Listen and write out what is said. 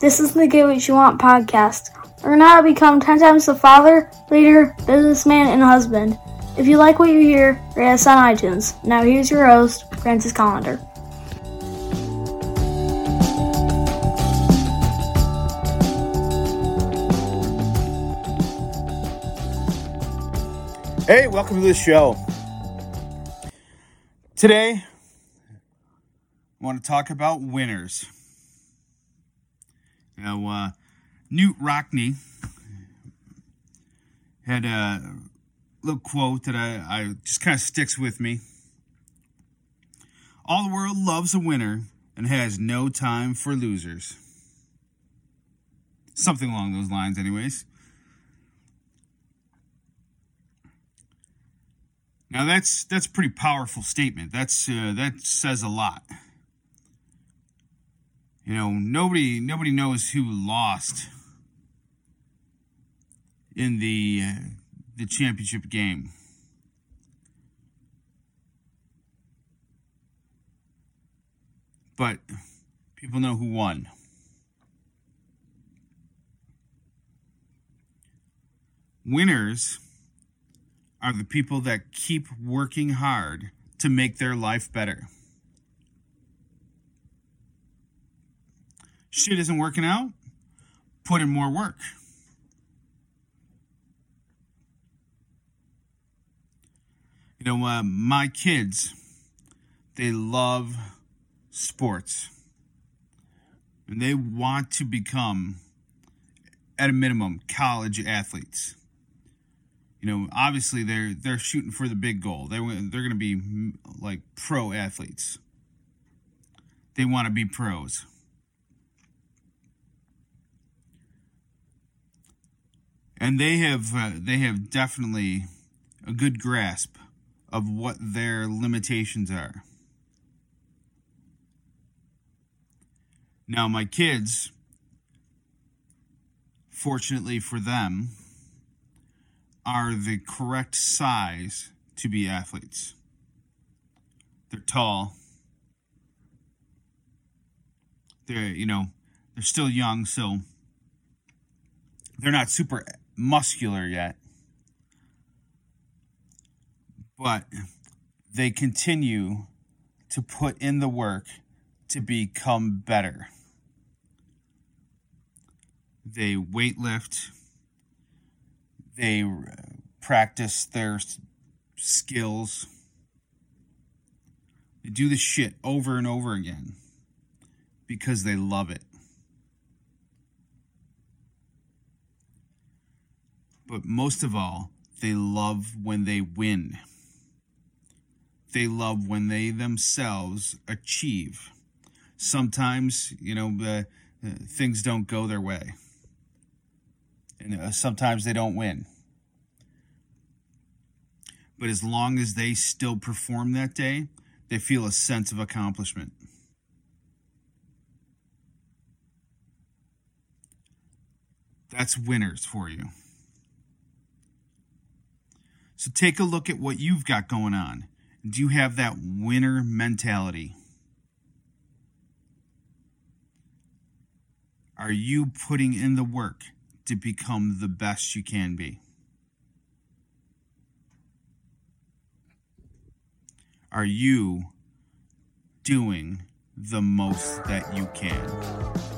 This is the Get What You Want podcast. Learn how to become 10 times the father, leader, businessman, and husband. If you like what you hear, rate us on iTunes. Now here's your host, Francis Collender. Hey, welcome to the show. Today, I want to talk about winners. Now, uh, Knute Rockne had a little quote that I, I just kind of sticks with me. All the world loves a winner and has no time for losers. Something along those lines, anyways. Now that's that's a pretty powerful statement. That's uh, that says a lot. You know, nobody nobody knows who lost in the uh, the championship game. But people know who won. Winners are the people that keep working hard to make their life better. Shit isn't working out, put in more work. You know, uh, my kids, they love sports. And they want to become, at a minimum, college athletes you know, obviously they're they're shooting for the big goal. They they're going to be like pro athletes. They want to be pros. And they have uh, they have definitely a good grasp of what their limitations are. Now my kids fortunately for them are the correct size to be athletes. They're tall. They're, you know, they're still young, so they're not super muscular yet. But they continue to put in the work to become better. They weightlift they uh, practice their skills. They do the shit over and over again because they love it. But most of all, they love when they win. They love when they themselves achieve. Sometimes, you know, uh, things don't go their way and uh, sometimes they don't win. But as long as they still perform that day, they feel a sense of accomplishment. That's winners for you. So take a look at what you've got going on. Do you have that winner mentality? Are you putting in the work? to become the best you can be? Are you doing the most that you can?